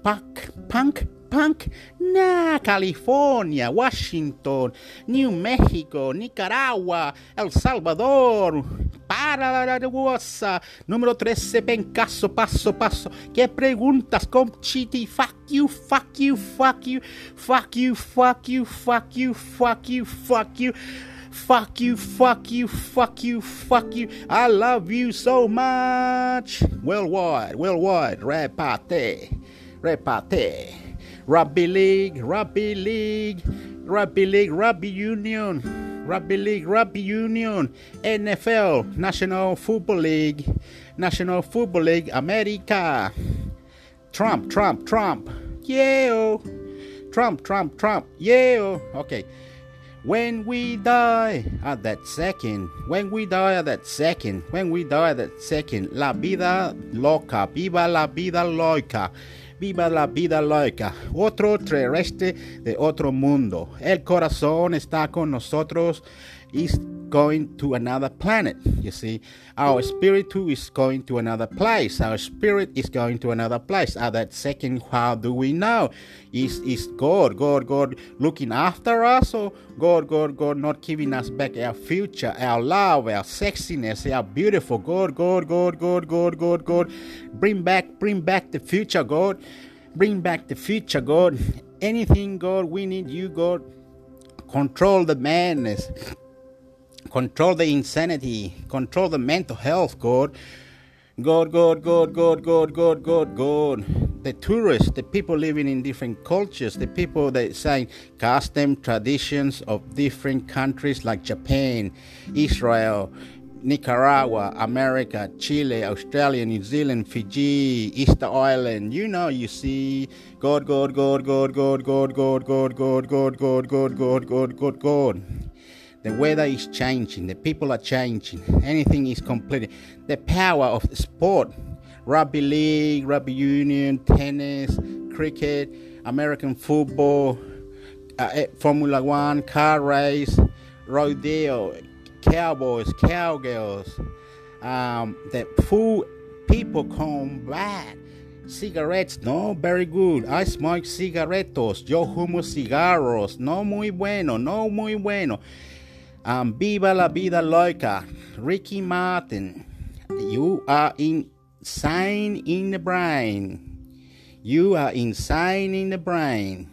Speaker 1: punk, punk, punk? Nah, California, Washington, New Mexico, Nicaragua, El Salvador. Para la WhatsApp. Número 13, pencaso, paso, paso. ¿Qué preguntas, Chiti? Fuck you, fuck you, fuck you, fuck you, fuck you, fuck you, fuck you, fuck you. Fuck you, fuck you, fuck you, fuck you. I love you so much. Worldwide, worldwide. Repate, repate. Rugby League, Rugby League, Rugby League, Rugby Union, Rugby League, Rugby Union, NFL, National Football League, National Football League, America. Trump, Trump, Trump. Yeah. Trump, Trump, Trump. Yeah. Okay. When we die at that second, when we die at that second, when we die at that second, la vida loca, viva la vida loca, viva la vida loca, otro terrestre de otro mundo. El corazón está con nosotros is going to another planet. You see, our spirit too is going to another place. Our spirit is going to another place. At that second, how do we know? Is is God, God, God looking after us, or God, God, God not giving us back our future, our love, our sexiness, our beautiful God, God, God, God, God, God, God, bring back, bring back the future, God, bring back the future, God. Anything, God, we need you, God. Control the madness control the insanity, control the mental health, God. God, God, God, God, God, God, God, God. The tourists, the people living in different cultures, the people that say custom traditions of different countries like Japan, Israel, Nicaragua, America, Chile, Australia, New Zealand, Fiji, Easter Island. You know, you see God, God, God, God, God, God, God, God, God, God, God, God, God, God, God, God. The weather is changing, the people are changing, anything is completely. The power of the sport, rugby league, rugby union, tennis, cricket, American football, uh, Formula One, car race, rodeo, cowboys, cowgirls. Um, the food people come back. Cigarettes, no, very good. I smoke cigaretos. Yo humo cigarros. No muy bueno, no muy bueno. Um, Viva la vida loca. Ricky Martin. You are insane in the brain. You are insane in the brain.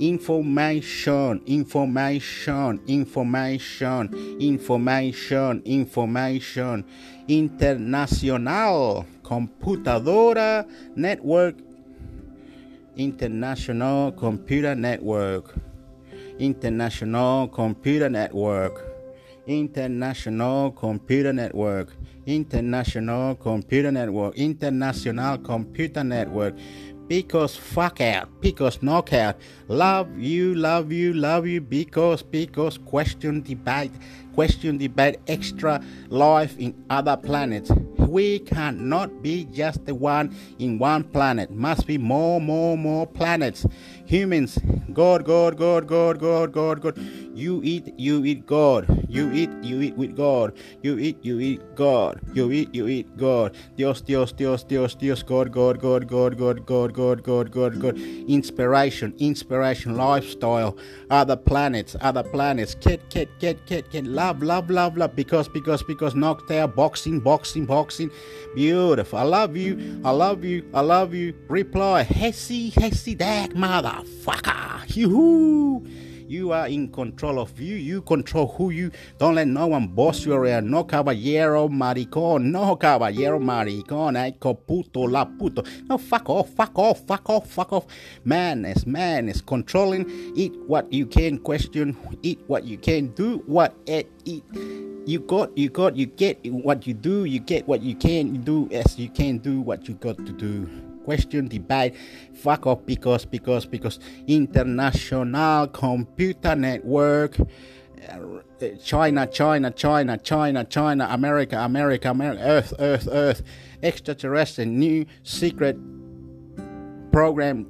Speaker 1: Information, information, information, information, information. International Computadora Network. International Computer Network. International Computer Network. International Computer Network. International Computer Network. International Computer Network. Because fuck out. Because knockout. Love you, love you, love you. Because, because question debate. Question debate. Extra life in other planets. We cannot be just the one in one planet. Must be more, more, more planets. Humans, God, God, God, God, God, God, God. You eat, you eat God. You eat, you eat with God. You eat, you eat God. You eat, you eat God. Dios, Dios, Dios, Dios, Dios, God, God, God, God, God, God, God, God, God, God. Inspiration, inspiration, lifestyle, other planets, other planets. Kid, kid, kid, kid, kid. Love, love, love, love. Because, because, because knocked out, boxing, boxing, boxing. Beautiful. I love you. I love you. I love you. Reply, Hessy, Hessy, that motherfucker. Yoo-hoo. You are in control of you. You control who you. Don't let no one boss you around. No caballero maricón. No caballero maricón. Ay, puto la puto. No, fuck off. Fuck off. Fuck off. Fuck off. Man is man is controlling. Eat what you can question. Eat what you can do. What it eat. You got, you got, you get what you do. You get what you can do as you can do what you got to do question, debate, fuck off because, because, because International Computer Network, China, China, China, China, China, America, America, America, Earth, Earth, Earth, extraterrestrial, new secret program,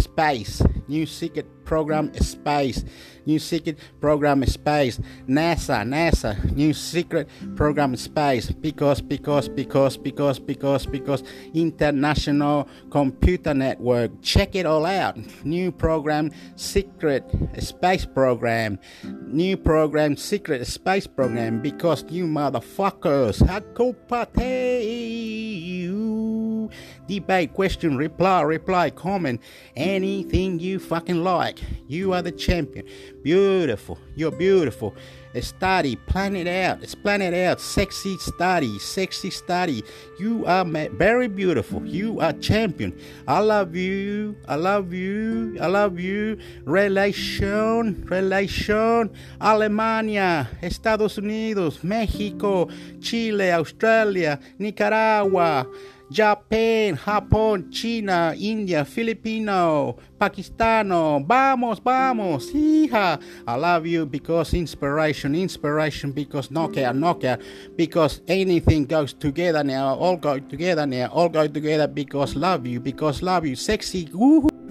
Speaker 1: space, New secret program space. New secret program space. NASA, NASA. New secret program space. Because, because, because, because, because, because. International Computer Network. Check it all out. New program, secret space program. New program, secret space program. Because you motherfuckers. Hakupate you. Debate, question, reply, reply, comment, anything you fucking like. You are the champion. Beautiful. You're beautiful. Study, plan it out. Plan it out. Sexy study, sexy study. You are very beautiful. You are champion. I love you. I love you. I love you. Relation, relation. Alemania, Estados Unidos, México, Chile, Australia, Nicaragua. Japan, Japón, China, India, Filipino, Pakistano. Vamos, vamos, hija. I love you because inspiration, inspiration because Nokia, Nokia, Because anything goes together now, all go together now, all go together because love you, because love you. Sexy, woohoo.